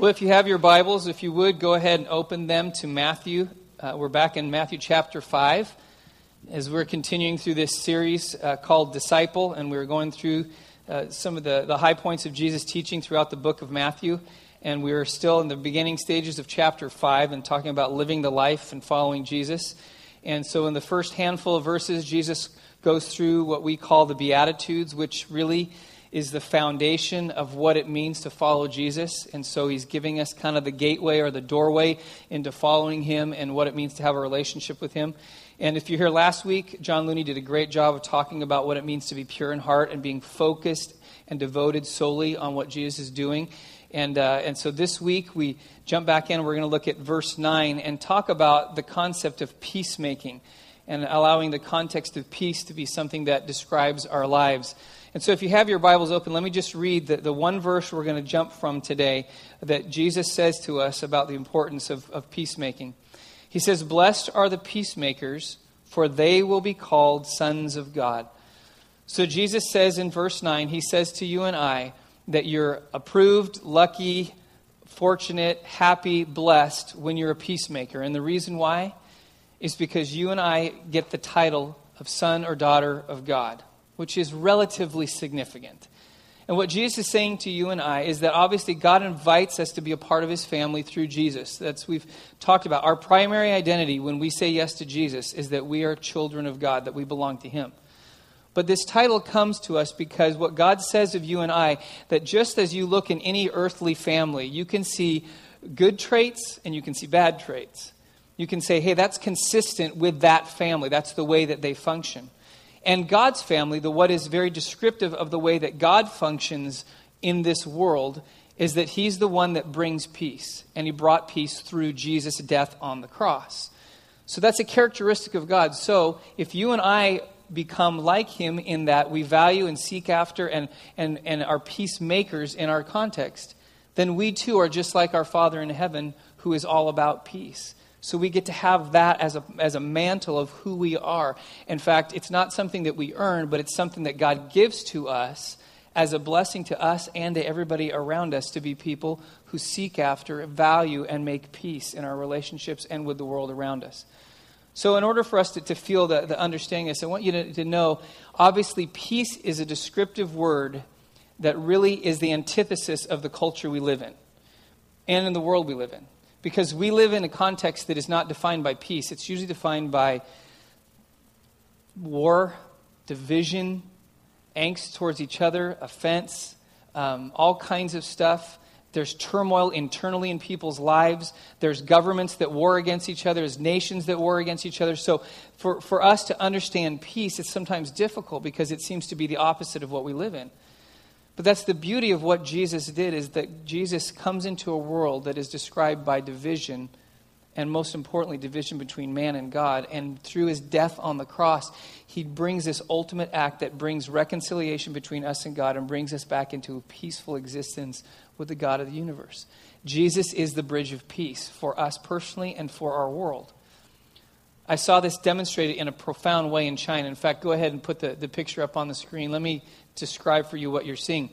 Well, if you have your Bibles, if you would, go ahead and open them to Matthew. Uh, we're back in Matthew chapter 5 as we're continuing through this series uh, called Disciple, and we're going through uh, some of the, the high points of Jesus' teaching throughout the book of Matthew. And we're still in the beginning stages of chapter 5 and talking about living the life and following Jesus. And so, in the first handful of verses, Jesus goes through what we call the Beatitudes, which really is the foundation of what it means to follow Jesus. And so he's giving us kind of the gateway or the doorway into following him and what it means to have a relationship with him. And if you're here last week, John Looney did a great job of talking about what it means to be pure in heart and being focused and devoted solely on what Jesus is doing. And, uh, and so this week we jump back in. We're going to look at verse 9 and talk about the concept of peacemaking and allowing the context of peace to be something that describes our lives. And so, if you have your Bibles open, let me just read the, the one verse we're going to jump from today that Jesus says to us about the importance of, of peacemaking. He says, Blessed are the peacemakers, for they will be called sons of God. So, Jesus says in verse 9, He says to you and I that you're approved, lucky, fortunate, happy, blessed when you're a peacemaker. And the reason why is because you and I get the title of son or daughter of God which is relatively significant. And what Jesus is saying to you and I is that obviously God invites us to be a part of his family through Jesus. That's we've talked about. Our primary identity when we say yes to Jesus is that we are children of God, that we belong to him. But this title comes to us because what God says of you and I, that just as you look in any earthly family, you can see good traits and you can see bad traits. You can say, hey, that's consistent with that family. That's the way that they function. And God's family, the what is very descriptive of the way that God functions in this world, is that He's the one that brings peace. And He brought peace through Jesus' death on the cross. So that's a characteristic of God. So if you and I become like Him in that we value and seek after and, and, and are peacemakers in our context, then we too are just like our Father in heaven who is all about peace. So we get to have that as a, as a mantle of who we are. In fact, it's not something that we earn, but it's something that God gives to us as a blessing to us and to everybody around us to be people who seek after, value, and make peace in our relationships and with the world around us. So, in order for us to, to feel the, the understanding this, I want you to, to know obviously, peace is a descriptive word that really is the antithesis of the culture we live in and in the world we live in. Because we live in a context that is not defined by peace, it's usually defined by war, division, angst towards each other, offense, um, all kinds of stuff. There's turmoil internally in people's lives. There's governments that war against each other. There's nations that war against each other. So, for, for us to understand peace, it's sometimes difficult because it seems to be the opposite of what we live in. But that's the beauty of what Jesus did is that Jesus comes into a world that is described by division and most importantly division between man and God and through his death on the cross he brings this ultimate act that brings reconciliation between us and God and brings us back into a peaceful existence with the God of the universe. Jesus is the bridge of peace for us personally and for our world. I saw this demonstrated in a profound way in China. In fact, go ahead and put the, the picture up on the screen. Let me describe for you what you're seeing.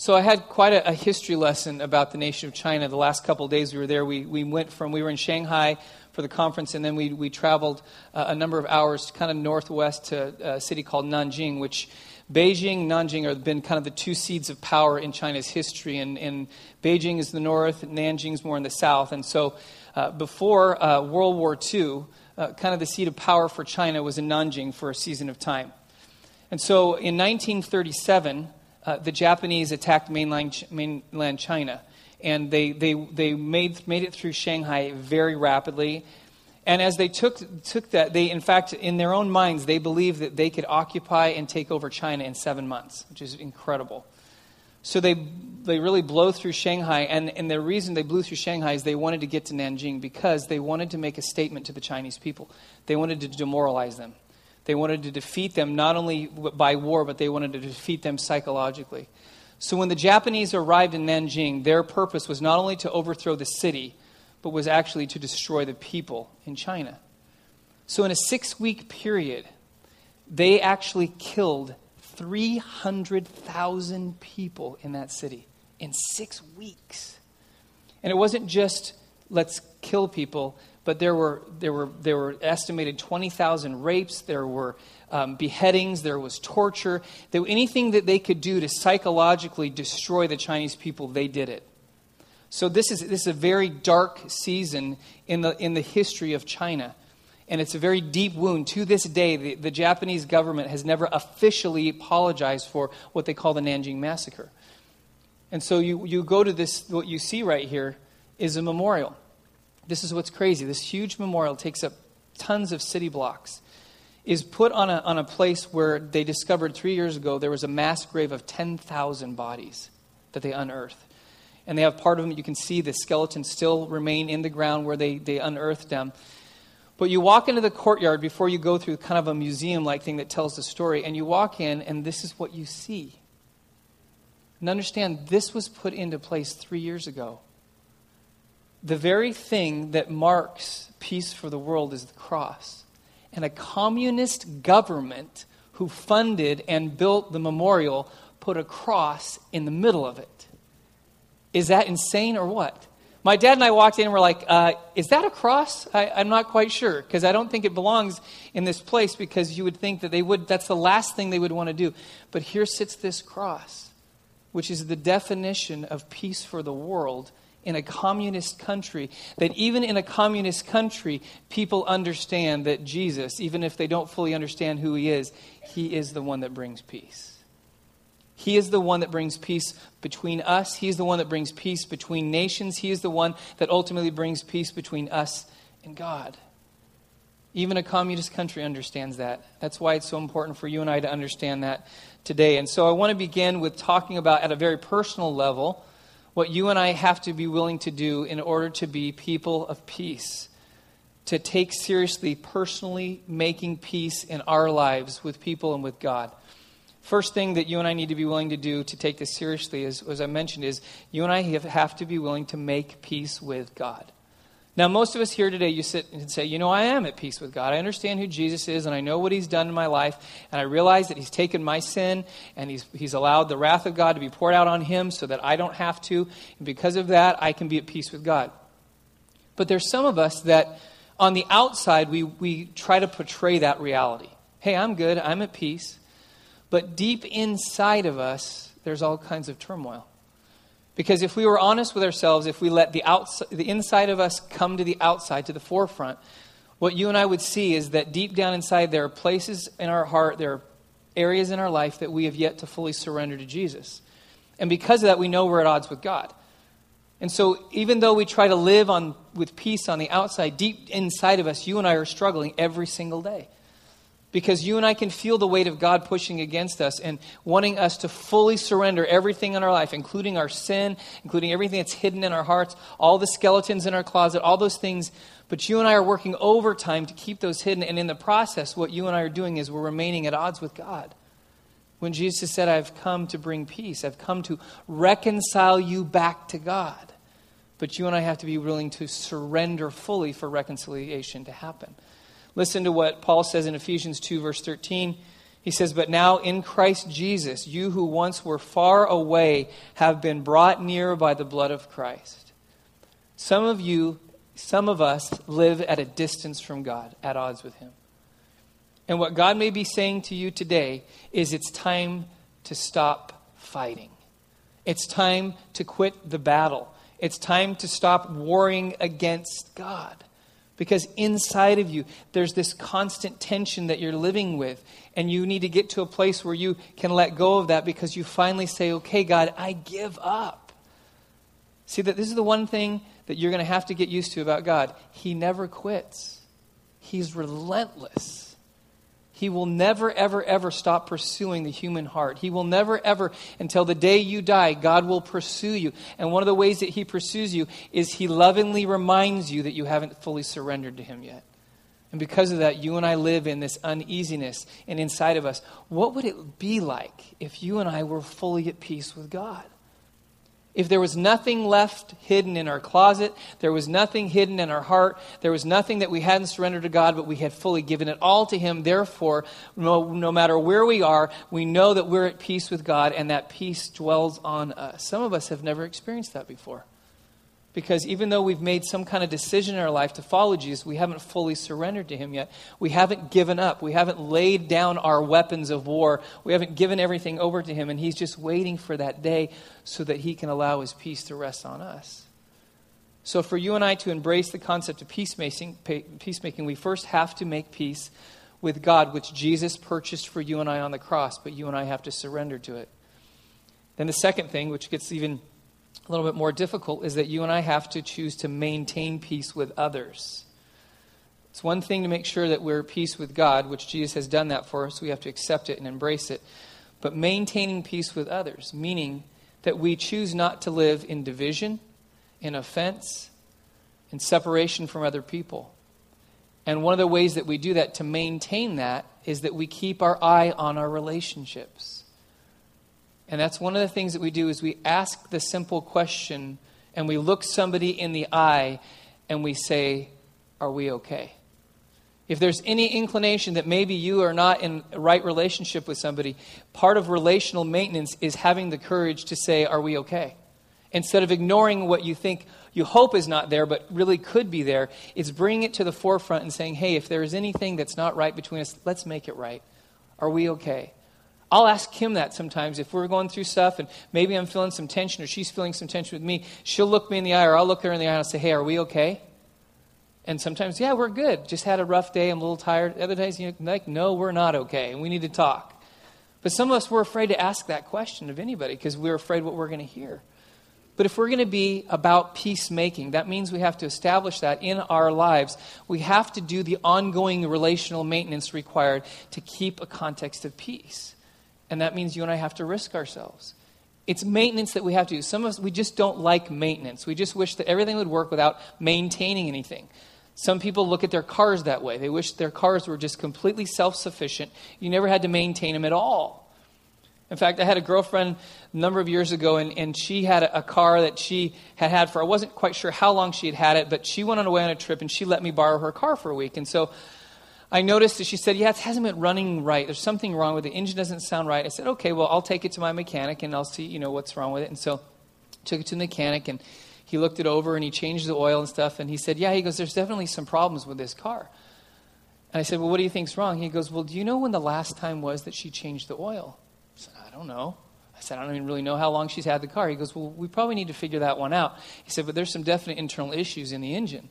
So I had quite a, a, history lesson about the nation of China. The last couple of days we were there, we, we went from, we were in Shanghai for the conference, and then we, we traveled uh, a number of hours kind of northwest to a city called Nanjing, which Beijing, Nanjing have been kind of the two seeds of power in China's history. And, and Beijing is the north, Nanjing is more in the south. And so uh, before uh, World War II, uh, kind of the seat of power for China was in Nanjing for a season of time. And so in 1937, uh, the Japanese attacked mainland, mainland China. And they, they, they made, made it through Shanghai very rapidly. And as they took, took that, they, in fact, in their own minds, they believed that they could occupy and take over China in seven months, which is incredible. So they, they really blow through Shanghai. And, and the reason they blew through Shanghai is they wanted to get to Nanjing because they wanted to make a statement to the Chinese people. They wanted to demoralize them. They wanted to defeat them not only by war, but they wanted to defeat them psychologically. So when the Japanese arrived in Nanjing, their purpose was not only to overthrow the city, but was actually to destroy the people in China. So in a six week period, they actually killed 300,000 people in that city in six weeks. And it wasn't just let's kill people, but there were, there were, there were estimated 20,000 rapes, there were um, beheadings, there was torture. There, anything that they could do to psychologically destroy the Chinese people, they did it. So this is, this is a very dark season in the, in the history of China. And it's a very deep wound. To this day, the, the Japanese government has never officially apologized for what they call the Nanjing Massacre. And so you, you go to this, what you see right here is a memorial. This is what's crazy. This huge memorial takes up tons of city blocks, is put on a, on a place where they discovered three years ago there was a mass grave of 10,000 bodies that they unearthed. And they have part of them, you can see the skeletons still remain in the ground where they, they unearthed them. But you walk into the courtyard before you go through kind of a museum like thing that tells the story, and you walk in, and this is what you see. And understand, this was put into place three years ago. The very thing that marks peace for the world is the cross. And a communist government who funded and built the memorial put a cross in the middle of it. Is that insane or what? My dad and I walked in and were like, uh, Is that a cross? I, am not quite sure because I don't think it belongs in this place because you would think that they would, that's the last thing they would want to do. But here sits this cross, which is the definition of peace for the world in a communist country. That even in a communist country, people understand that Jesus, even if they don't fully understand who he is, he is the one that brings peace. He is the one that brings peace between us. He is the one that brings peace between nations. He is the one that ultimately brings peace between us and God. Even a communist country understands that. That's why it's so important for you and I to understand that today. And so I want to begin with talking about, at a very personal level, what you and I have to be willing to do in order to be people of peace. To take seriously, personally, making peace in our lives with people and with God. First thing that you and I need to be willing to do to take this seriously, is, as I mentioned, is you and I have, have to be willing to make peace with God. Now, most of us here today, you sit and say, You know, I am at peace with God. I understand who Jesus is, and I know what He's done in my life, and I realize that He's taken my sin, and He's, he's allowed the wrath of God to be poured out on Him so that I don't have to. And because of that, I can be at peace with God. But there's some of us that, on the outside, we, we try to portray that reality. Hey, I'm good. I'm at peace. But deep inside of us, there's all kinds of turmoil. Because if we were honest with ourselves, if we let the, outside, the inside of us come to the outside, to the forefront, what you and I would see is that deep down inside, there are places in our heart, there are areas in our life that we have yet to fully surrender to Jesus. And because of that, we know we're at odds with God. And so, even though we try to live on, with peace on the outside, deep inside of us, you and I are struggling every single day. Because you and I can feel the weight of God pushing against us and wanting us to fully surrender everything in our life, including our sin, including everything that's hidden in our hearts, all the skeletons in our closet, all those things. But you and I are working overtime to keep those hidden. And in the process, what you and I are doing is we're remaining at odds with God. When Jesus said, I've come to bring peace, I've come to reconcile you back to God. But you and I have to be willing to surrender fully for reconciliation to happen. Listen to what Paul says in Ephesians 2, verse 13. He says, But now in Christ Jesus, you who once were far away have been brought near by the blood of Christ. Some of you, some of us, live at a distance from God, at odds with Him. And what God may be saying to you today is it's time to stop fighting. It's time to quit the battle. It's time to stop warring against God. Because inside of you, there's this constant tension that you're living with. And you need to get to a place where you can let go of that because you finally say, okay, God, I give up. See, that this is the one thing that you're going to have to get used to about God. He never quits, He's relentless. He will never, ever, ever stop pursuing the human heart. He will never, ever, until the day you die, God will pursue you. And one of the ways that He pursues you is He lovingly reminds you that you haven't fully surrendered to Him yet. And because of that, you and I live in this uneasiness and inside of us. What would it be like if you and I were fully at peace with God? If there was nothing left hidden in our closet, there was nothing hidden in our heart, there was nothing that we hadn't surrendered to God, but we had fully given it all to Him, therefore, no, no matter where we are, we know that we're at peace with God and that peace dwells on us. Some of us have never experienced that before Because even though we've made some kind of decision in our life to follow Jesus, we haven't fully surrendered to Him yet. We haven't given up. We haven't laid down our weapons of war. We haven't given everything over to Him. And He's just waiting for that day so that He can allow His peace to rest on us. So, for you and I to embrace the concept of peacemaking, peacemaking, we first have to make peace with God, which Jesus purchased for you and I on the cross, but you and I have to surrender to it. Then, the second thing, which gets even a little bit more difficult is that you and I have to choose to maintain peace with others. It's one thing to make sure that we're at peace with God, which Jesus has done that for us. We have to accept it and embrace it. But maintaining peace with others, meaning that we choose not to live in division, in offense, in separation from other people. And one of the ways that we do that to maintain that is that we keep our eye on our relationships. And that's one of the things that we do is we ask the simple question and we look somebody in the eye and we say, "Are we okay?" If there's any inclination that maybe you are not in right relationship with somebody, part of relational maintenance is having the courage to say, "Are we okay?" Instead of ignoring what you think you hope is not there, but really could be there, it's bringing it to the forefront and saying, hey, if there is anything that's not right between us, let's make it right. Are we okay? I'll ask him that sometimes if we're going through stuff and maybe I'm feeling some tension or she's feeling some tension with me. She'll look me in the eye or I'll look her in the eye and I'll say, Hey, are we okay? And sometimes, yeah, we're good. Just had a rough day. I'm a little tired. Other days, you know, like, no, we're not okay. And we need to talk. But some of us, we're afraid to ask that question of anybody because we're afraid what we're going to hear. But if we're going to be about peacemaking, that means we have to establish that in our lives. We have to do the ongoing relational maintenance required to keep a context of peace. And that means you and I have to risk ourselves. It's maintenance that we have to do. Some of us, we just don't like maintenance. We just wish that everything would work without maintaining anything. Some people look at their cars that way. They wish their cars were just completely self sufficient. You never had to maintain them at all. In fact, I had a girlfriend a number of years ago, and, and she had a, a, car that she had had for, I wasn't quite sure how long she had had it, but she went on away on a trip and she let me borrow her car for a week. And so I noticed that she said, Yeah, it hasn't been running right. There's something wrong with it. The engine doesn't sound right. I said, Okay, well, I'll take it to my mechanic and I'll see, you know, what's wrong with it. And so took it to the mechanic and he looked it over and he changed the oil and stuff. And he said, Yeah, he goes, There's definitely some problems with this car. And I said, Well, what do you think's wrong? He goes, Well, do you know when the last time was that she changed the oil? I said, I don't know. I said, I don't even really know how long she's had the car. He goes, Well, we probably need to figure that one out. He said, But there's some definite internal issues in the engine.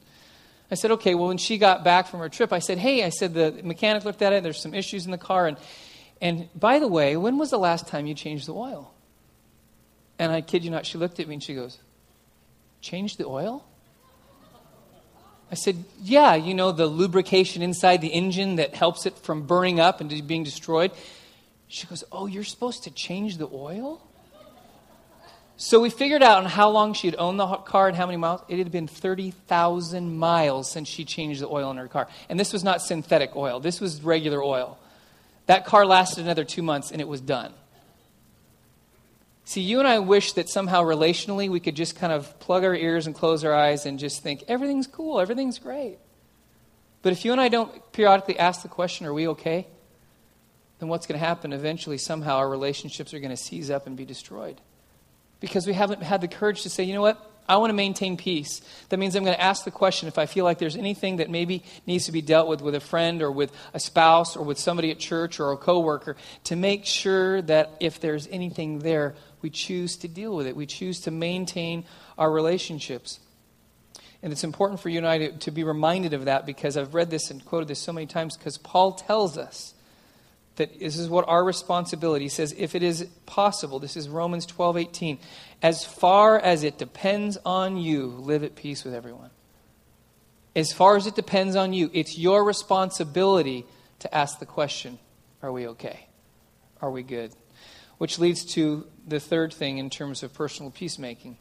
I said, okay, well, when she got back from her trip, I said, hey, I said, the mechanic looked at it, there's some issues in the car. And, and by the way, when was the last time you changed the oil? And I kid you not, she looked at me and she goes, change the oil? I said, yeah, you know, the lubrication inside the engine that helps it from burning up and being destroyed. She goes, oh, you're supposed to change the oil? So we figured out on how long she had owned the car and how many miles. It had been 30,000 miles since she changed the oil in her car. And this was not synthetic oil, this was regular oil. That car lasted another two months and it was done. See, you and I wish that somehow relationally we could just kind of plug our ears and close our eyes and just think, everything's cool, everything's great. But if you and I don't periodically ask the question, are we okay? Then what's going to happen? Eventually, somehow, our relationships are going to seize up and be destroyed because we haven't had the courage to say, you know what? I want to maintain peace. That means I'm going to ask the question if I feel like there's anything that maybe needs to be dealt with with a friend or with a spouse or with somebody at church or a coworker to make sure that if there's anything there, we choose to deal with it. We choose to maintain our relationships. And it's important for you and I to, to be reminded of that because I've read this and quoted this so many times because Paul tells us that this is what our responsibility he says if it is possible this is romans 12 18 as far as it depends on you live at peace with everyone. As far as it depends on you it's your responsibility to ask the question are we okay? Are we good? Which leads to the third thing in terms of personal peacemaking.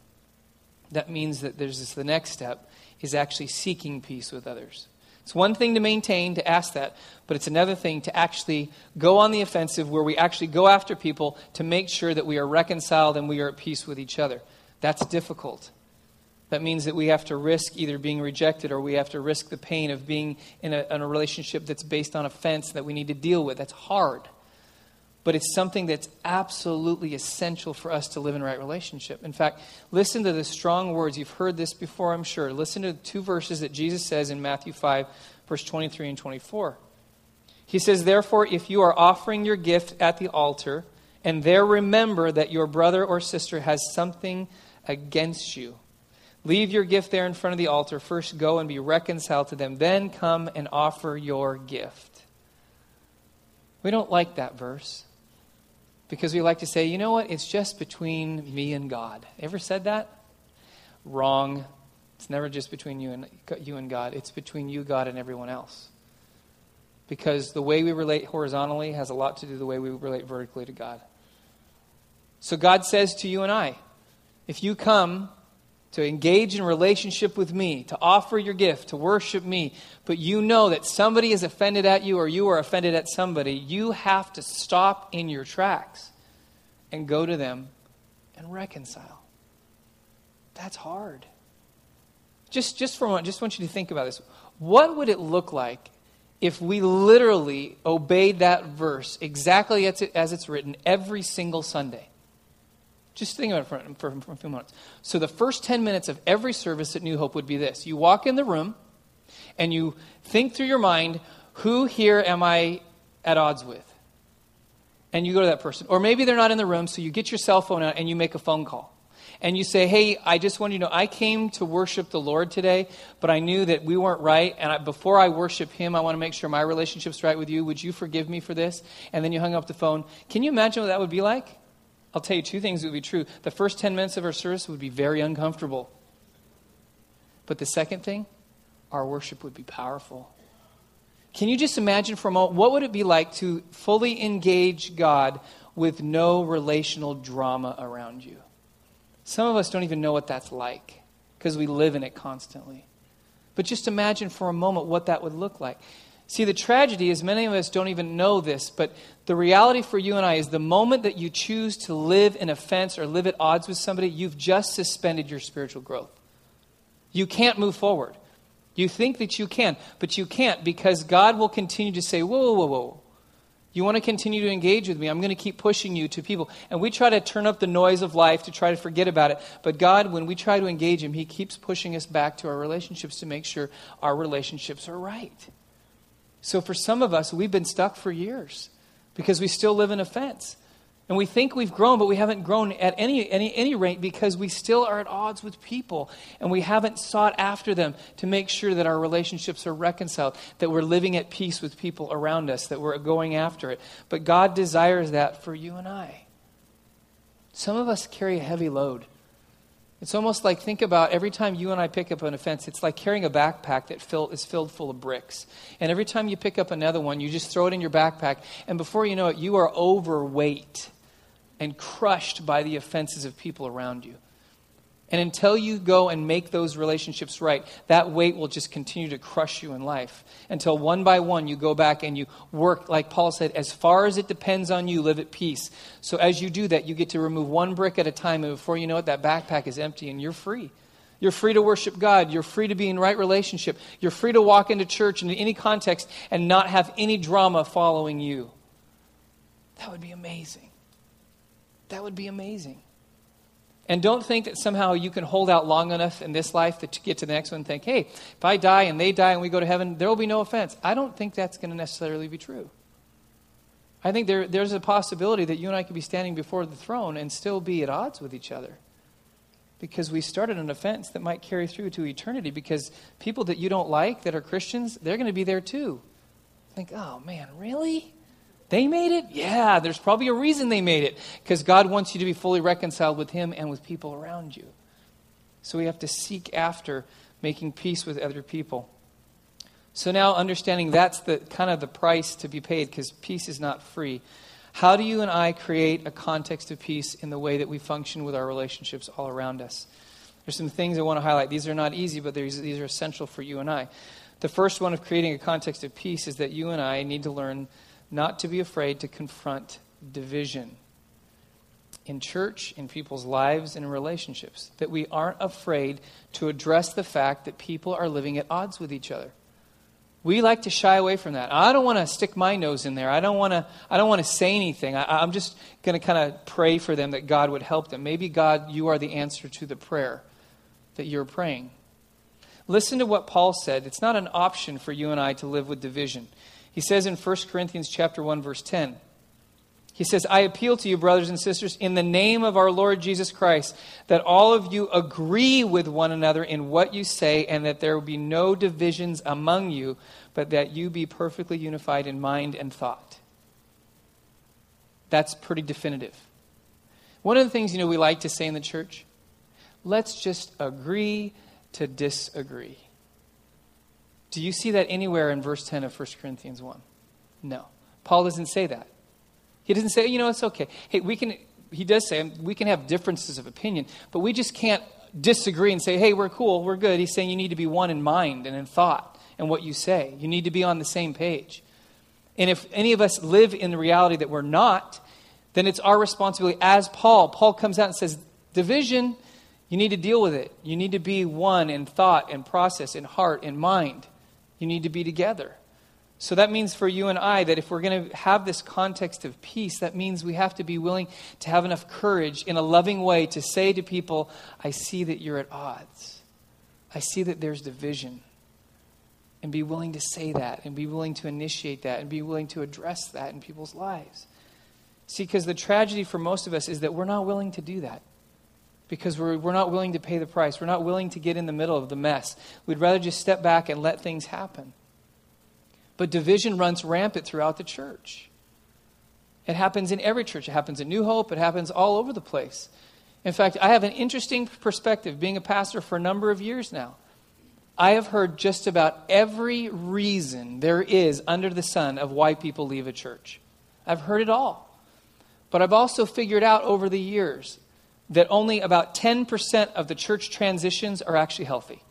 That means that there's this the next step is actually seeking peace with others it's one thing to maintain, to ask that, but it's another thing to actually go on the offensive where we actually go after people to make sure that we are reconciled and we are at peace with each other. That's difficult. That means that we have to risk either being rejected or we have to risk the pain of being in a, in a relationship that's based on offense that we need to deal with. That's hard. But it's something that's absolutely essential for us to live in right relationship. In fact, listen to the strong words. You've heard this before, I'm sure. Listen to the two verses that Jesus says in Matthew 5, verse 23 and 24. He says, Therefore, if you are offering your gift at the altar, and there remember that your brother or sister has something against you, leave your gift there in front of the altar. First, go and be reconciled to them. Then come and offer your gift. We don't like that verse because we like to say, you know what, it's just between me and God. Ever said that? Wrong. It's never just between you and, you and God, it's between you, God, and everyone else. Because the way we relate horizontally has a lot to do with the way we relate vertically to God. So God says to you and I, if you come to engage in relationship with me, to offer your gift, to worship me, but you know that somebody is offended at you or you are offended at somebody, you have to stop in your tracks and go to them and reconcile. That's hard. Just, just for a moment, just want you to think about this. What would it look like if we literally obeyed that verse exactly as it's written every single Sunday? Just think about it for, for, for, a few moments. So, the first 10 minutes of every service at New Hope would be this you walk in the room and you think through your mind, who here am I at odds with? And you go to that person. Or maybe they're not in the room, so you get your cell phone out and you make a phone call. And you say, Hey, I just want you to know, I came to worship the Lord today, but I knew that we weren't right. And I, before I worship Him, I want to make sure my relationship's right with you. Would you forgive me for this? And then you hung up the phone. Can you imagine what that would be like? I'll tell you two things that would be true. The first 10 minutes of our service would be very uncomfortable. But the second thing, our worship would be powerful. Can you just imagine for a moment what would it be like to fully engage God with no relational drama around you? Some of us don't even know what that's like because we live in it constantly. But just imagine for a moment what that would look like. See, the tragedy is many of us don't even know this, but the reality for you and I is the moment that you choose to live in offense or live at odds with somebody, you've just suspended your spiritual growth. You can't move forward. You think that you can, but you can't because God will continue to say, Whoa, whoa, whoa. Whoa. You want to continue to engage with me? I'm going to keep pushing you to people. And we try to turn up the noise of life to try to forget about it. But God, when we try to engage Him, He keeps pushing us back to our relationships to make sure our relationships are right. So for some of us, we've been stuck for years because we still live in offense. And we think we've grown, but we haven't grown at any, any, any rate because we still are at odds with people. And we haven't sought after them to make sure that our relationships are reconciled, that we're living at peace with people around us, that we're going after it. But God desires that for you and I. Some of us carry a heavy load. It's almost like think about every time you and I pick up an offense, it's like carrying a backpack that fill, is filled full of bricks. And every time you pick up another one, you just throw it in your backpack, and before you know it, you are overweight and crushed by the offenses of people around you. And until you go and make those relationships right, that weight will just continue to crush you in life. Until one by one you go back and you work, like Paul said, as far as it depends on you, live at peace. So as you do that, you get to remove one brick at a time, and before you know it, that backpack is empty and you're free. You're free to worship God. You're free to be in right relationship. You're free to walk into church in any context and not have any drama following you. That would be amazing. That would be amazing. And don't think that somehow you can hold out long enough in this life that to get to the next one and think, hey, if I die and they die and we go to heaven, there will be no offense. I don't think that's going to necessarily be true. I think there, there's a possibility that you and I could be standing before the throne and still be at odds with each other. Because we started an offense that might carry through to eternity. Because people that you don't like that are Christians, they're going to be there too. Think, oh man, really? They made it? Yeah, there's probably a reason they made it. Because God wants you to be fully reconciled with Him and with people around you. So we have to seek after making peace with other people. So now understanding that's the kind of the price to be paid because peace is not free. How do you and I create a context of peace in the way that we function with our relationships all around us? There's some things I want to highlight. These are not easy, but these are essential for you and I. The first one of creating a context of peace is that you and I need to learn not to be afraid to confront division in church, in people's lives, in relationships. That we aren't afraid to address the fact that people are living at odds with each other. We like to shy away from that. I don't want to stick my nose in there. I don't want to. I don't want to say anything. I, I'm just going to kind of pray for them that God would help them. Maybe God, you are the answer to the prayer that you're praying. Listen to what Paul said. It's not an option for you and I to live with division. He says in 1 Corinthians chapter 1 verse 10. He says, I appeal to you, brothers and sisters, in the name of our Lord Jesus Christ, that all of you agree with one another in what you say, and that there will be no divisions among you, but that you be perfectly unified in mind and thought. That's pretty definitive. One of the things, you know, we like to say in the church, let's just agree to disagree. Do you see that anywhere in verse 10 of 1 Corinthians 1? No. Paul doesn't say that. He doesn't say, you know, it's okay. Hey, we can, he does say, we can have differences of opinion, but we just can't disagree and say, hey, we're cool, we're good. He's saying you need to be one in mind and in thought and what you say. You need to be on the same page. And if any of us live in the reality that we're not, then it's our responsibility as Paul. Paul comes out and says, division, you need to deal with it. You need to be one in thought and process, in heart and mind. You need to be together. So that means for you and I that if we're going to have this context of peace, that means we have to be willing to have enough courage in a loving way to say to people, I see that you're at odds. I see that there's division. And be willing to say that and be willing to initiate that and be willing to address that in people's lives. See, because the tragedy for most of us is that we're not willing to do that. Because we're, we're not willing to pay the price. We're not willing to get in the middle of the mess. We'd rather just step back and let things happen. But division runs rampant throughout the church. It happens in every church. It happens in New Hope. It happens all over the place. In fact, I have an interesting perspective being a pastor for a number of years now. I have heard just about every reason there is under the sun of why people leave a church. I've heard it all. But I've also figured out over the years that only about 10% of the church transitions are actually healthy.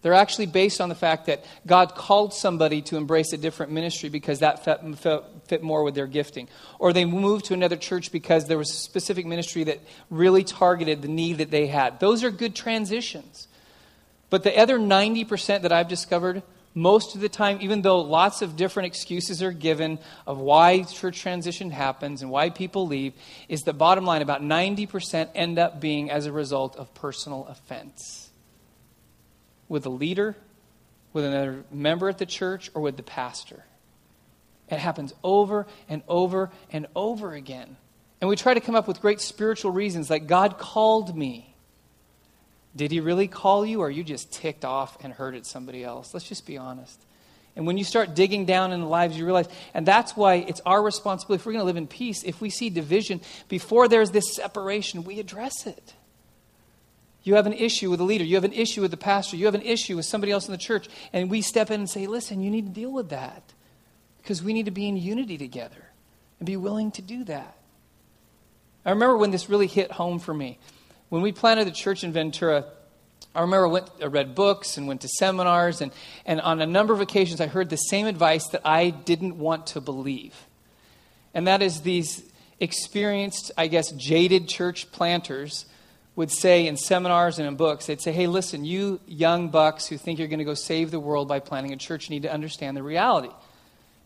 They're actually based on the fact that God called somebody to embrace a different ministry because that fit, more with their gifting. Or they moved to another church because there was a specific ministry that really targeted the need that they had. Those are good transitions. But the other 90% that I've discovered, most of the time, even though lots of different excuses are given of why church transition happens and why people leave, is the bottom line about 90% end up being as a result of personal offense with a leader, with another member at the church, or with the pastor. It happens over and over and over again. And we try to come up with great spiritual reasons like God called me. Did he really call you, or are you just ticked off and hurt at somebody else? Let's just be honest. And when you start digging down in the lives, you realize, and that's why it's our responsibility, if we're going to live in peace, if we see division, before there's this separation, we address it. You have an issue with a leader. You have an issue with the pastor. You have an issue with somebody else in the church. And we step in and say, listen, you need to deal with that. Because we need to be in unity together and be willing to do that. I remember when this really hit home for me. When we planted the church in Ventura, I remember I, went, I read books and went to seminars, and, and on a number of occasions I heard the same advice that I didn't want to believe. And that is these experienced, I guess, jaded church planters would say in seminars and in books, they'd say, hey, listen, you young bucks who think you're going to go save the world by planting a church need to understand the reality.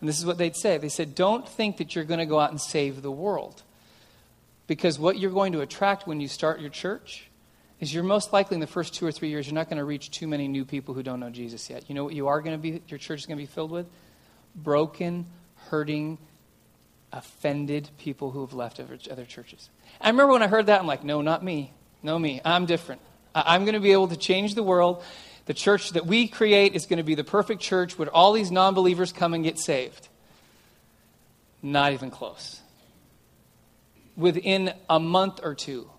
And this is what they'd say. They said, don't think that you're going to go out and save the world. Because what you're going to attract when you start your church is you're most likely in the first two or three years, you're not going to reach too many new people who don't know Jesus yet. You know what you are going to be, your church is going to be filled with? Broken, hurting, offended people who have left other churches. I remember when I heard that, I'm like, no, not me. No, me. I'm different. I'm going to be able to change the world. The church that we create is going to be the perfect church where all these non believers come and get saved. Not even close. Within a month or two,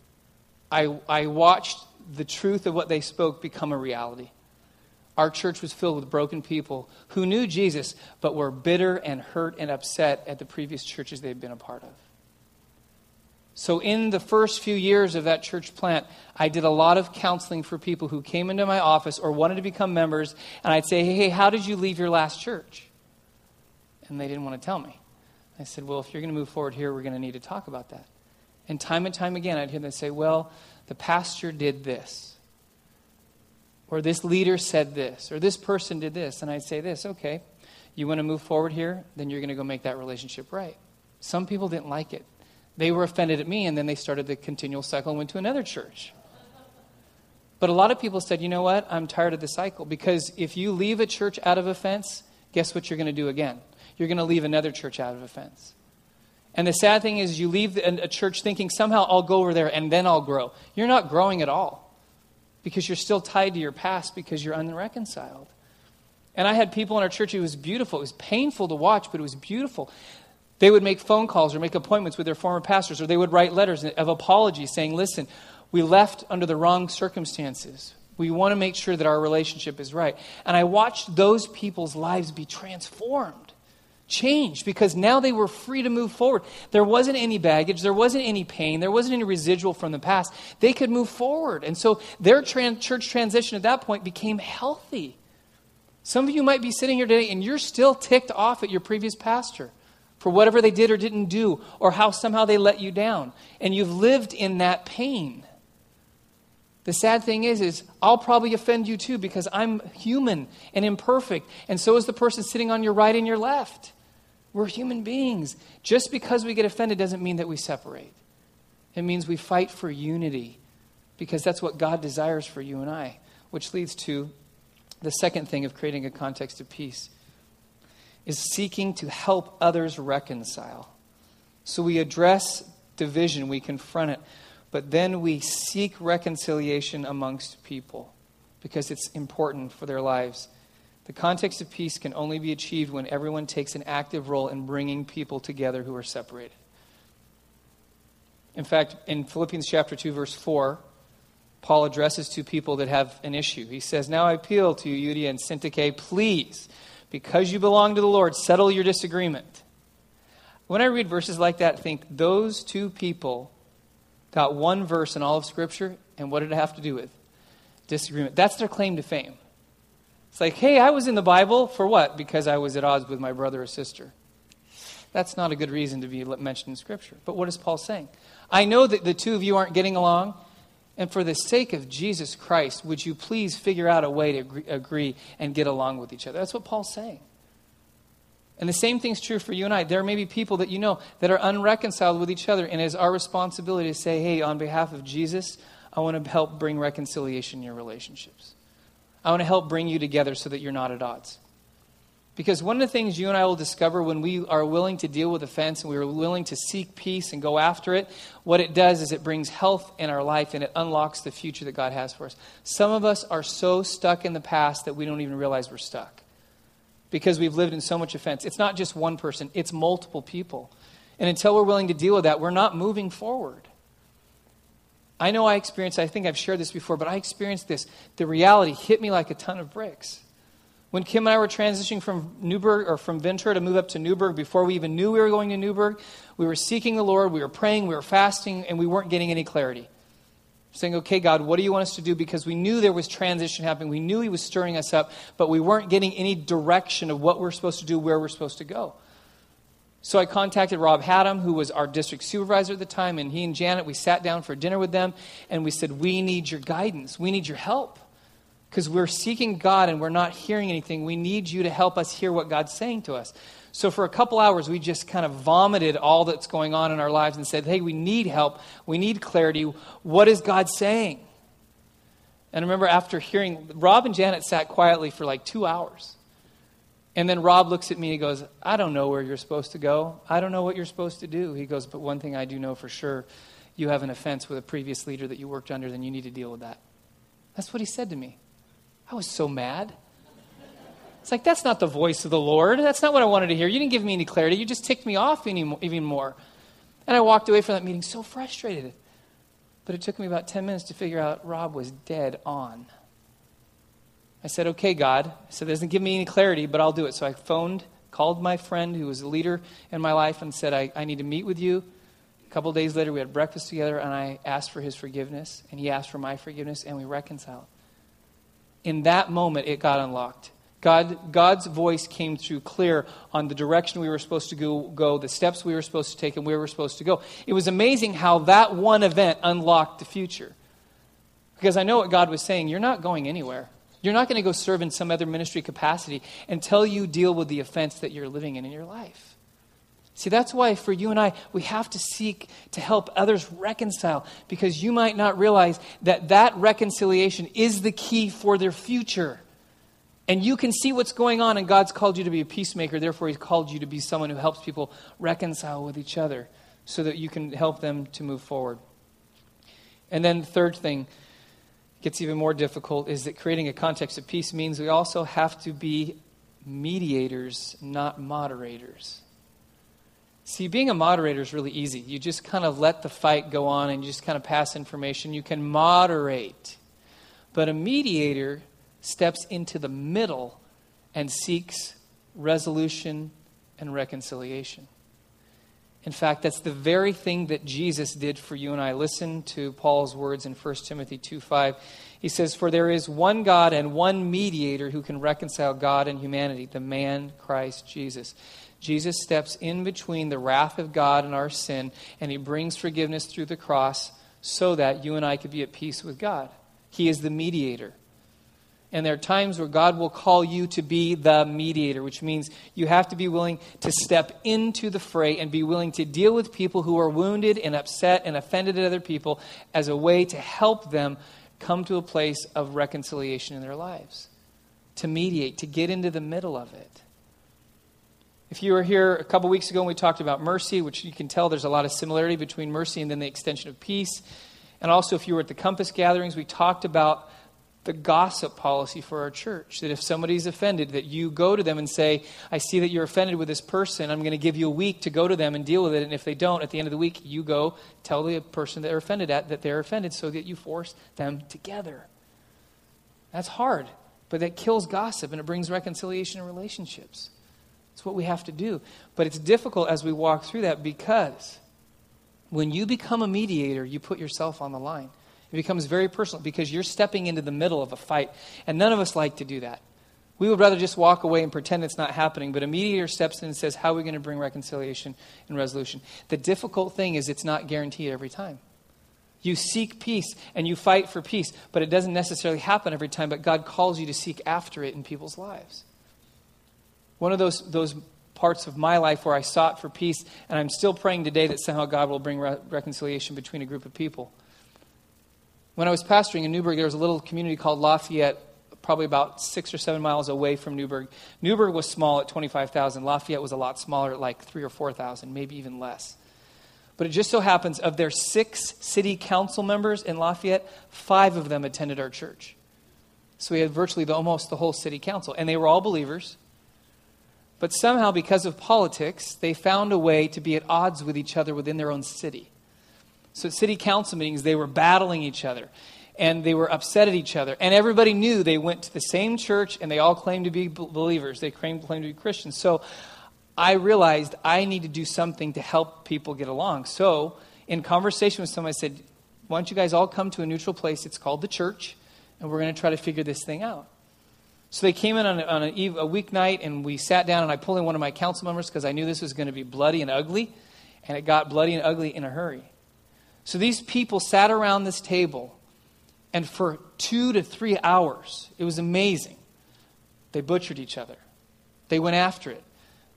I, I watched the truth of what they spoke become a reality. Our church was filled with broken people who knew Jesus, but were bitter and hurt and upset at the previous churches they'd been a part of. So, in the first few years of that church plant, I did a lot of counseling for people who came into my office or wanted to become members. And I'd say, Hey, how did you leave your last church? And they didn't want to tell me. I said, Well, if you're going to move forward here, we're going to need to talk about that. And time and time again, I'd hear them say, Well, the pastor did this. or this leader said this, or this person did this. And I'd say this okay, you want to move forward here? Then you're going to go make that relationship right. Some people didn't like it. They were offended at me, and then they started the continual cycle and went to another church. But a lot of people said, you know what? I'm tired of the cycle. Because if you leave a church out of offense, guess what you're going to do again? You're going to leave another church out of offense. And the sad thing is, you leave a church thinking somehow I'll go over there and then I'll grow. You're not growing at all because you're still tied to your past because you're unreconciled. And I had people in our church, it was beautiful. It was painful to watch, but it was beautiful. They would make phone calls or make appointments with their former pastors, or they would write letters of apology saying, Listen, we left under the wrong circumstances. We want to make sure that our relationship is right. And I watched those people's lives be transformed changed because now they were free to move forward. There wasn't any baggage, there wasn't any pain, there wasn't any residual from the past. They could move forward. And so their church transition at that point became healthy. Some of you might be sitting here today and you're still ticked off at your previous pastor for whatever they did or didn't do or how somehow they let you down. And you've lived in that pain. The sad thing is, is I'll probably offend you too because I'm human and imperfect, and so is the person sitting on your right and your left. We're human beings. Just because we get offended doesn't mean that we separate. It means we fight for unity because that's what God desires for you and I, which leads to the second thing of creating a context of peace is seeking to help others reconcile. So we address division, we confront it, but then we seek reconciliation amongst people because it's important for their lives. The context of peace can only be achieved when everyone takes an active role in bringing people together who are separated. In fact, in Philippians chapter 2 verse 4, Paul addresses two people that have an issue. He says, "Now I appeal to you, Euodia and Syntyche, please, because you belong to the Lord, settle your disagreement." When I read verses like that, I think those two people got one verse in all of Scripture, and what did it have to do with? Disagreement. That's their claim to fame. It's like, hey, I was in the Bible for what? Because I was at odds with my brother or sister. That's not a good reason to be mentioned in Scripture. But what is Paul saying? I know that the two of you aren't getting along, and for the sake of Jesus Christ, would you please figure out a way to agree and get along with each other? That's what Paul's saying. And the same thing's true for you and I. There may be people that you know that are unreconciled with each other, and it is our responsibility to say, hey, on behalf of Jesus, I want to help bring reconciliation in your relationships. I want to help bring you together so that you're not at odds. Because one of the things you and I will discover when we are willing to deal with offense and we are willing to seek peace and go after it, what it does is it brings health in our life and it unlocks the future that God has for us. Some of us are so stuck in the past that we don't even realize we're stuck because we've lived in so much offense. It's not just one person, it's multiple people. And until we're willing to deal with that, we're not moving forward. I know I experienced, I think I've shared this before, but I experienced this. The reality hit me like a ton of bricks. When Kim and I were transitioning from Newberg or from Ventura to move up to Newberg, before we even knew we were going to Newberg, we were seeking the Lord, we were praying, we were fasting, and we weren't getting any clarity. Saying, okay, God, what do you want us to do? Because we knew there was transition happening. We knew He was stirring us up, but we weren't getting any direction of what we're supposed to do, where we're supposed to go. So I contacted Rob Haddam, who was our district supervisor at the time, and he and Janet, we sat down for dinner with them, and we said, We need your guidance. We need your help. Because we're seeking God and we're not hearing anything. We need you to help us hear what God's saying to us. So for a couple hours, we just kind of vomited all that's going on in our lives and said, Hey, we need help. We need clarity. What is God saying? And I remember after hearing, Rob and Janet sat quietly for like two hours. And then Rob looks at me and he goes, I don't know where you're supposed to go. I don't know what you're supposed to do. He goes, But one thing I do know for sure you have an offense with a previous leader that you worked under, then you need to deal with that. That's what he said to me. I was so mad. It's like, that's not the voice of the Lord. That's not what I wanted to hear. You didn't give me any clarity. You just ticked me off even more. And I walked away from that meeting so frustrated. But it took me about 10 minutes to figure out Rob was dead on. I said, okay, God. I said, doesn't give me any clarity, but I'll do it. So I phoned, called my friend who was a leader in my life, and said, I, I need to meet with you. A couple days later, we had breakfast together, and I asked for his forgiveness, and he asked for my forgiveness, and we reconciled. In that moment, it got unlocked. God, God's voice came through clear on the direction we were supposed to go, go, the steps we were supposed to take, and where we were supposed to go. It was amazing how that one event unlocked the future. Because I know what God was saying you're not going anywhere. You're not going to go serve in some other ministry capacity until you deal with the offense that you're living in in your life. See, that's why for you and I, we have to seek to help others reconcile because you might not realize that that reconciliation is the key for their future. And you can see what's going on, and God's called you to be a peacemaker. Therefore, He's called you to be someone who helps people reconcile with each other so that you can help them to move forward. And then the third thing gets even more difficult is that creating a context of peace means we also have to be mediators, not moderators. See, being a moderator is really easy. You just kind of let the fight go on and you just kind of pass information. You can moderate. But a mediator steps into the middle and seeks resolution and reconciliation. In fact, that's the very thing that Jesus did for you and I. Listen to Paul's words in 1 Timothy 2 5. He says, For there is one God and one mediator who can reconcile God and humanity, the man Christ Jesus. Jesus steps in between the wrath of God and our sin, and he brings forgiveness through the cross so that you and I could be at peace with God. He is the mediator. And there are times where God will call you to be the mediator, which means you have to be willing to step into the fray and be willing to deal with people who are wounded and upset and offended at other people as a way to help them come to a place of reconciliation in their lives. To mediate, to get into the middle of it. If you were here a couple weeks ago and we talked about mercy, which you can tell there's a lot of similarity between mercy and then the extension of peace. And also, if you were at the Compass gatherings, we talked about the gossip policy for our church. That if somebody's offended, that you go to them and say, I see that you're offended with this person. I'm going to give you a week to go to them and deal with it. And if they don't, at the end of the week, you go tell the person they're offended at that they're offended so that you force them together. That's hard, but that kills gossip and it brings reconciliation in relationships. It's what we have to do. But it's difficult as we walk through that because when you become a mediator, you put yourself on the line. It becomes very personal because you're stepping into the middle of a fight. And none of us like to do that. We would rather just walk away and pretend it's not happening. But a mediator steps in and says, How are we going to bring reconciliation and resolution? The difficult thing is it's not guaranteed every time. You seek peace and you fight for peace, but it doesn't necessarily happen every time. But God calls you to seek after it in people's lives. One of those, those parts of my life where I sought for peace, and I'm still praying today that somehow God will bring re- reconciliation between a group of people when I was pastoring in Newberg, there was a little community called Lafayette, probably about six or seven miles away from Newberg. Newberg was small at 25,000. Lafayette was a lot smaller at like three or 4,000, maybe even less. But it just so happens, of their six city council members in Lafayette, five of them attended our church. So we had virtually the, almost the whole city council. And they were all believers. But somehow, because of politics, they found a way to be at odds with each other within their own city. So at city council meetings, they were battling each other and they were upset at each other. And everybody knew they went to the same church and they all claimed to be believers. They claimed, claimed to be Christians. So I realized I need to do something to help people get along. So in conversation with someone, I said, Why don't you guys all come to a neutral place? It's called the church, and we're going to try to figure this thing out. So they came in on a, on a, a weeknight, and we sat down, and I pulled in one of my council members because I knew this was going to be bloody and ugly, and it got bloody and ugly in a hurry. So these people sat around this table, and for two to three hours, it was amazing. They butchered each other, they went after it,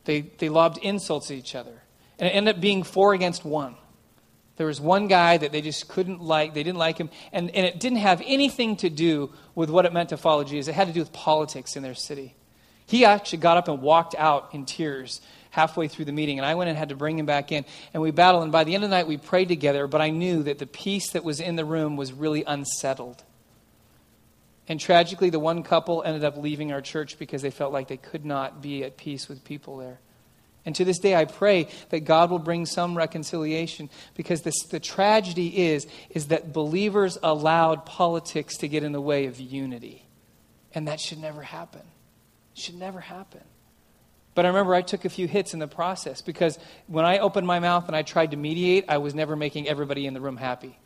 they, they lobbed insults at each other. And it ended up being four against one. There was one guy that they just couldn't like, they didn't like him, and, and it didn't have anything to do with what it meant to follow Jesus. It had to do with politics in their city. He actually got up and walked out in tears halfway through the meeting, and I went and had to bring him back in. And we battled, and by the end of the night, we prayed together, but I knew that the peace that was in the room was really unsettled. And tragically, the one couple ended up leaving our church because they felt like they could not be at peace with people there. And to this day, I pray that God will bring some reconciliation because this, the tragedy is, is that believers allowed politics to get in the way of unity. And that should never happen. It should never happen. But I remember I took a few hits in the process because when I opened my mouth and I tried to mediate, I was never making everybody in the room happy.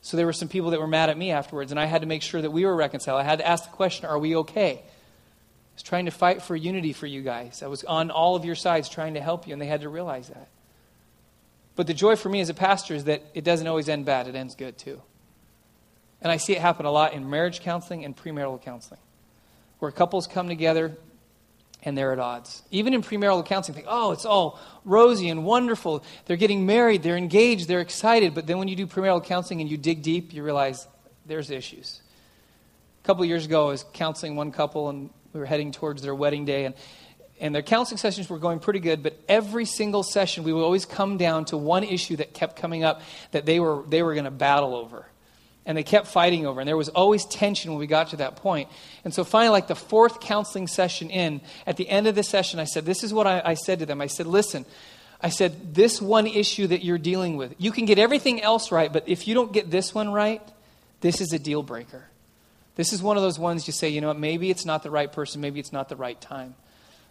So there were some people that were mad at me afterwards, and I had to make sure that we were reconciled. I had to ask the question, Are we okay? I was trying to fight for unity for you guys. I was on all of your sides trying to help you, and they had to realize that. But the joy for me as a pastor is that it doesn't always end bad, it ends good too. And I see it happen a lot in marriage counseling and premarital counseling, where couples come together and they're at odds. Even in premarital counseling, think, oh, it's all rosy and wonderful. They're getting married, they're engaged, they're excited. But then when you do premarital counseling and you dig deep, you realize there's issues. A couple years ago, I was counseling one couple, and we were heading towards their wedding day, and and their counseling sessions were going pretty good, but every single session we would always come down to one issue that kept coming up that they were they were going to battle over and they kept fighting over. And there was always tension when we got to that point. And so finally, like the fourth counseling session in, at the end of the session, I said, This is what I, I said to them. I said, Listen, I said, This one issue that you're dealing with, you can get everything else right, but if you don't get this one right, this is a deal breaker. This is one of those ones you say, you know what, maybe it's not the right person, maybe it's not the right time.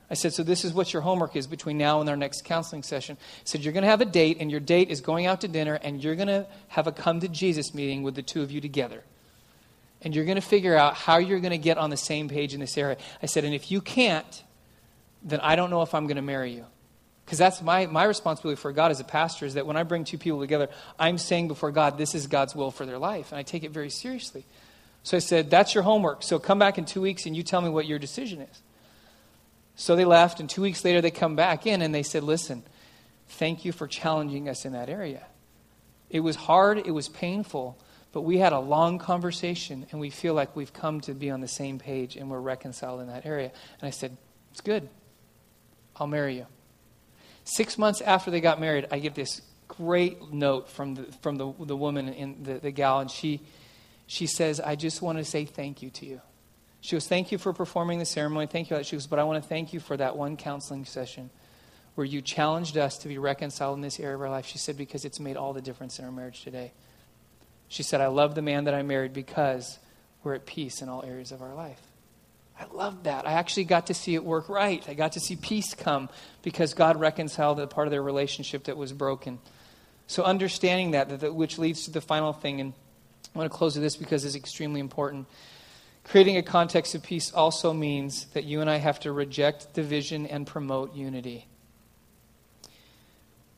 I said, so this is what your homework is between now and our next counseling session. I said, you're going to have a date, and your date is going out to dinner, and you're going to have a come to Jesus meeting with the two of you together. And you're going to figure out how you're going to get on the same page in this area. I said, and if you can't, then I don't know if I'm going to marry you. Because that's my, my responsibility for God as a pastor is that when I bring two people together, I'm saying before God, this is God's will for their life. And I take it very seriously. So I said, that's your homework. So come back in two weeks and you tell me what your decision is. So they left, and two weeks later they come back in and they said, Listen, thank you for challenging us in that area. It was hard, it was painful, but we had a long conversation and we feel like we've come to be on the same page and we're reconciled in that area. And I said, It's good. I'll marry you. Six months after they got married, I get this great note from the, from the, the woman in the, the gal, and she, she says, I just want to say thank you to you. She goes, Thank you for performing the ceremony. Thank you. She goes, But I want to thank you for that one counseling session where you challenged us to be reconciled in this area of our life. She said, Because it's made all the difference in our marriage today. She said, I love the man that I married because we're at peace in all areas of our life. I loved that. I actually got to see it work right. I got to see peace come because God reconciled the part of their relationship that was broken. So, understanding that, that, which leads to the final thing, and I want to close with this because it's extremely important. Creating a context of peace also means that you and I have to reject division and promote unity.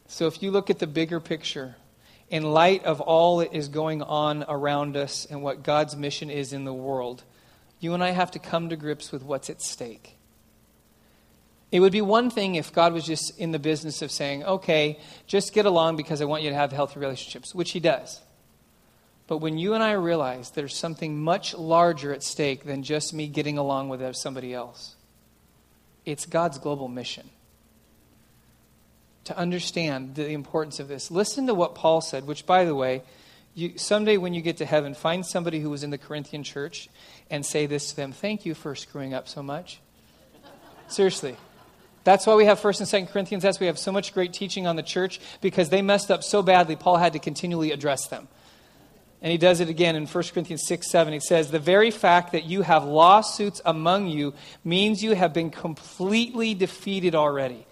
So if you look at the bigger picture, in light of all that is going on around us and what God's mission is in the world, you and I have to come to grips with what's at stake. It would be one thing if God was just in the business of saying, okay, just get along because I want you to have healthy relationships, which He does. But when you and I realize there's something much larger at stake than just me getting along with somebody else, it's God's global mission. To understand the importance of this, listen to what Paul said, which, by the way, you, someday when you get to heaven, find somebody who was in the Corinthian church and say this to them Thank you for screwing up so much. Seriously. That's why we have 1st and 2nd Corinthians. That's why we have so much great teaching on the church because they messed up so badly, Paul had to continually address them. And he does it again in 1 Corinthians 6 7. He says, The very fact that you have lawsuits among you means you have been completely defeated already.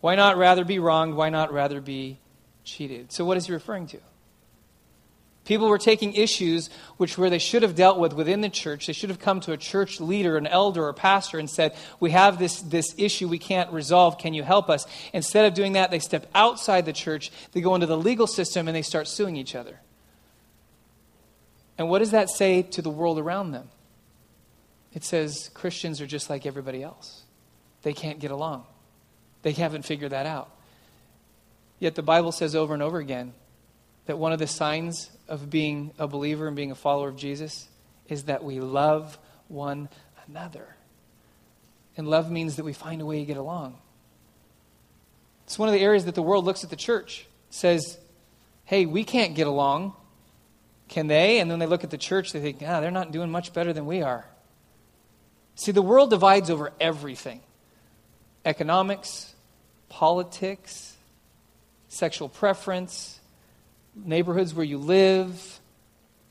Why not rather be wronged? Why not rather be cheated? So, what is he referring to? People were taking issues which where they should have dealt with within the church. They should have come to a church leader, an elder, or pastor and said, We have this, this issue we can't resolve. Can you help us? Instead of doing that, they step outside the church, they go into the legal system, and they start suing each other. And what does that say to the world around them? It says Christians are just like everybody else. They can't get along. They haven't figured that out. Yet the Bible says over and over again that one of the signs of being a believer and being a follower of Jesus is that we love one another. And love means that we find a way to get along. It's one of the areas that the world looks at the church, says, hey, we can't get along. Can they? And then they look at the church, they think, ah, they're not doing much better than we are. See, the world divides over everything economics, politics, sexual preference, neighborhoods where you live,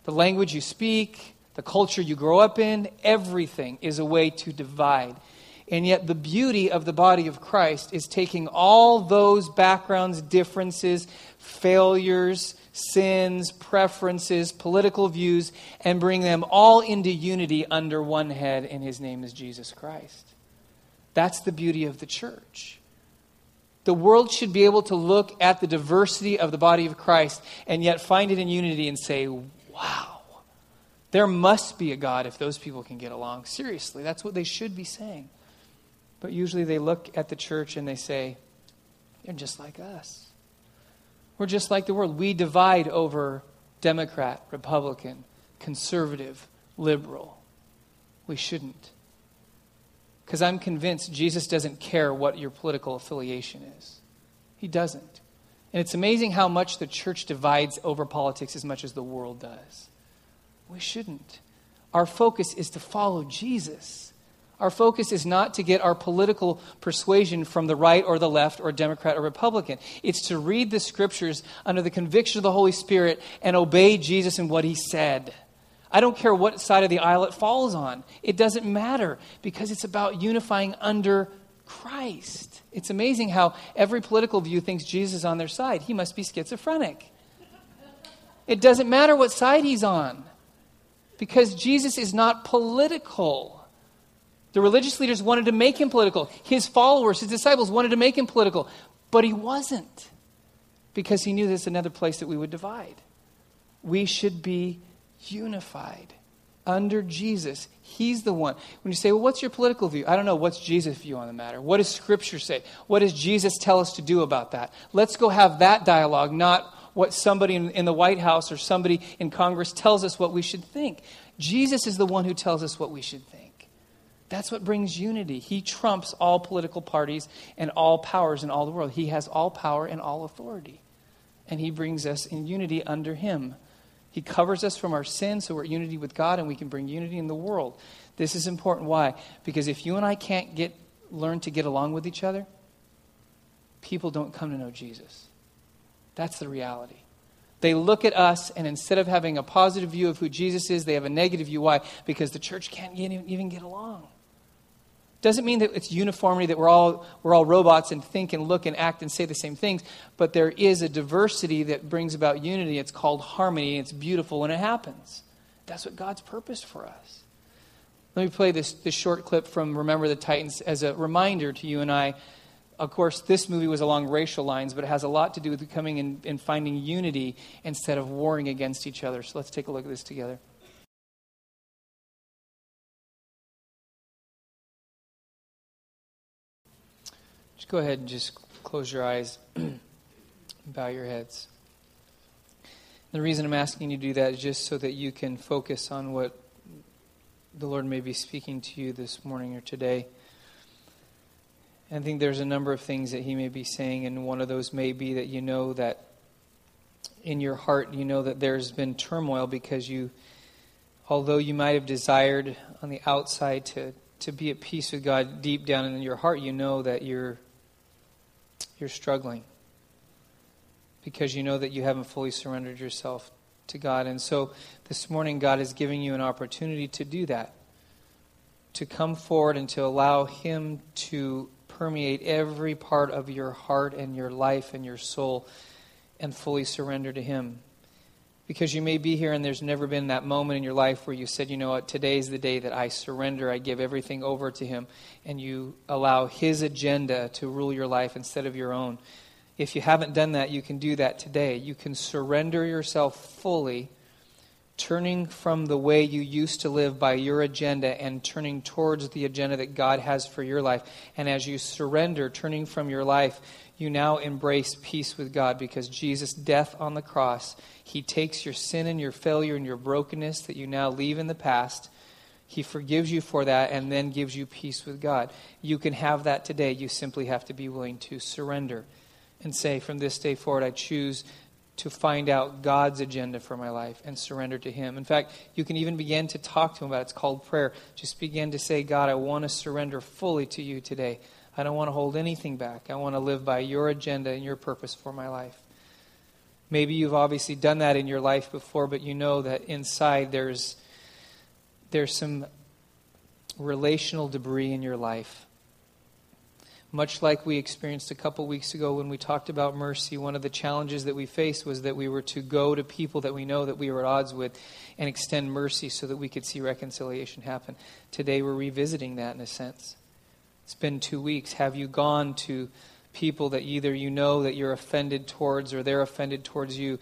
the language you speak, the culture you grow up in. Everything is a way to divide. And yet, the beauty of the body of Christ is taking all those backgrounds, differences, failures, sins, preferences, political views, and bring them all into unity under one head, and his name is Jesus Christ. That's the beauty of the church. The world should be able to look at the diversity of the body of Christ and yet find it in unity and say, wow, There must be a God if those people can get along. Seriously, that's what they should be saying. But usually they look at the church and they say, they're just like us. We're just like the world. We divide over Democrat, Republican, conservative, liberal. We shouldn't. Because I'm convinced Jesus doesn't care what your political affiliation is. He doesn't. And it's amazing how much the church divides over politics as much as the world does. We shouldn't. Our focus is to follow Jesus. Our focus is not to get our political persuasion from the right or the left or Democrat or Republican. It's to read the scriptures under the conviction of the Holy Spirit and obey Jesus and what he said. I don't care what side of the aisle it falls on. It doesn't matter because it's about unifying under Christ. It's amazing how every political view thinks Jesus is on their side. He must be schizophrenic. It doesn't matter what side he's on because Jesus is not political. The religious leaders wanted to make him political. His followers, his disciples, wanted to make him political. But he wasn't because he knew there's another place that we would divide. We should be unified under Jesus. He's the one. When you say, well, what's your political view? I don't know. What's Jesus' view on the matter? What does Scripture say? What does Jesus tell us to do about that? Let's go have that dialogue, not what somebody in, in the White House or somebody in Congress tells us what we should think. Jesus is the one who tells us what we should think. That's what brings unity. He trumps all political parties and all powers in all the world. He has all power and all authority. And He brings us in unity under Him. He covers us from our sins so we're in unity with God and we can bring unity in the world. This is important. Why? Because if you and I can't get, learn to get along with each other, people don't come to know Jesus. That's the reality. They look at us, and instead of having a positive view of who Jesus is, they have a negative view. Why? Because the church can't even get along. Doesn't mean that it's uniformity, that we're all, we're all robots and think and look and act and say the same things, but there is a diversity that brings about unity. It's called harmony, and it's beautiful when it happens. That's what God's purpose for us. Let me play this, this short clip from Remember the Titans as a reminder to you and I. Of course, this movie was along racial lines, but it has a lot to do with coming and, and finding unity instead of warring against each other. So let's take a look at this together. Just go ahead and just close your eyes, bow your heads. The reason I'm asking you to do that is just so that you can focus on what the Lord may be speaking to you this morning or today. I think there's a number of things that He may be saying, and one of those may be that you know that in your heart, you know that there's been turmoil because you, although you might have desired on the outside to, to be at peace with God, deep down in your heart, you know that you're you're struggling because you know that you haven't fully surrendered yourself to God. And so this morning, God is giving you an opportunity to do that, to come forward and to allow Him to permeate every part of your heart and your life and your soul and fully surrender to Him. Because you may be here and there's never been that moment in your life where you said, you know what, today's the day that I surrender, I give everything over to Him, and you allow His agenda to rule your life instead of your own. If you haven't done that, you can do that today. You can surrender yourself fully, turning from the way you used to live by your agenda and turning towards the agenda that God has for your life. And as you surrender, turning from your life, you now embrace peace with God because Jesus' death on the cross, He takes your sin and your failure and your brokenness that you now leave in the past. He forgives you for that and then gives you peace with God. You can have that today. You simply have to be willing to surrender and say, from this day forward, I choose to find out God's agenda for my life and surrender to Him. In fact, you can even begin to talk to Him about it. It's called prayer. Just begin to say, God, I want to surrender fully to you today. I don't want to hold anything back. I want to live by your agenda and your purpose for my life. Maybe you've obviously done that in your life before, but you know that inside there's there's some relational debris in your life. Much like we experienced a couple weeks ago when we talked about mercy, one of the challenges that we faced was that we were to go to people that we know that we were at odds with and extend mercy so that we could see reconciliation happen. Today we're revisiting that in a sense. It's been two weeks. Have you gone to people that either you know that you're offended towards or they're offended towards you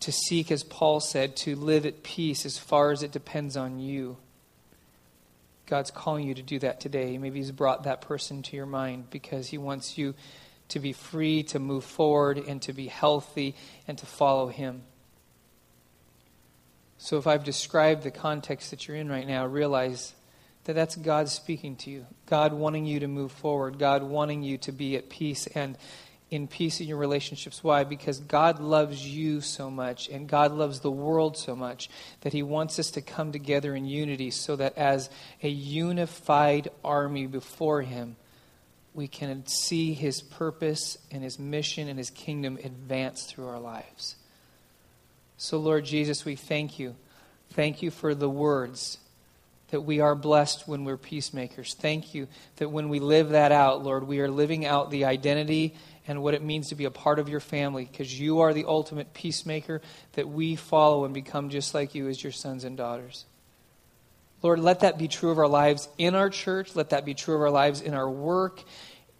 to seek, as Paul said, to live at peace as far as it depends on you. God's calling you to do that today. Maybe He's brought that person to your mind because He wants you to be free, to move forward, and to be healthy, and to follow Him. So if I've described the context that you're in right now, realize that that's God speaking to you. God wanting you to move forward. God wanting you to be at peace and in peace in your relationships. Why? Because God loves you so much and God loves the world so much that He wants us to come together in unity so that as a unified army before Him, we can see His purpose and His mission and His kingdom advance through our lives. So, Lord Jesus, we thank you. Thank you for the words that we are blessed when we're peacemakers. Thank you that when we live that out, Lord, we are living out the identity and what it means to be a part of your family because you are the ultimate peacemaker that we follow and become just like you as your sons and daughters. Lord, let that be true of our lives in our church. Let that be true of our lives in our work,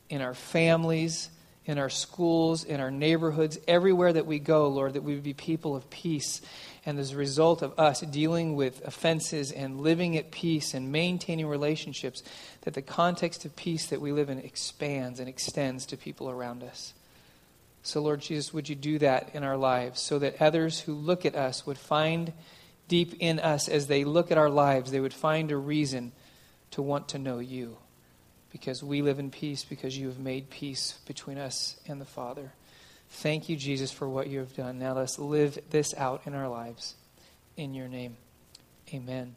in our families, in our schools, in our neighborhoods, everywhere that we go, Lord, that we would be people of peace and as a result of us dealing with offenses and living at peace and maintaining relationships, that the context of peace that we live in expands and extends to people around us. So, Lord Jesus, would you do that in our lives so that others who look at us would find deep in us as they look at our lives, they would find a reason to want to know you because we live in peace because you have made peace between us and the Father. Thank you, Jesus, for what you have done. Now let's live this out in our lives. In your name, amen.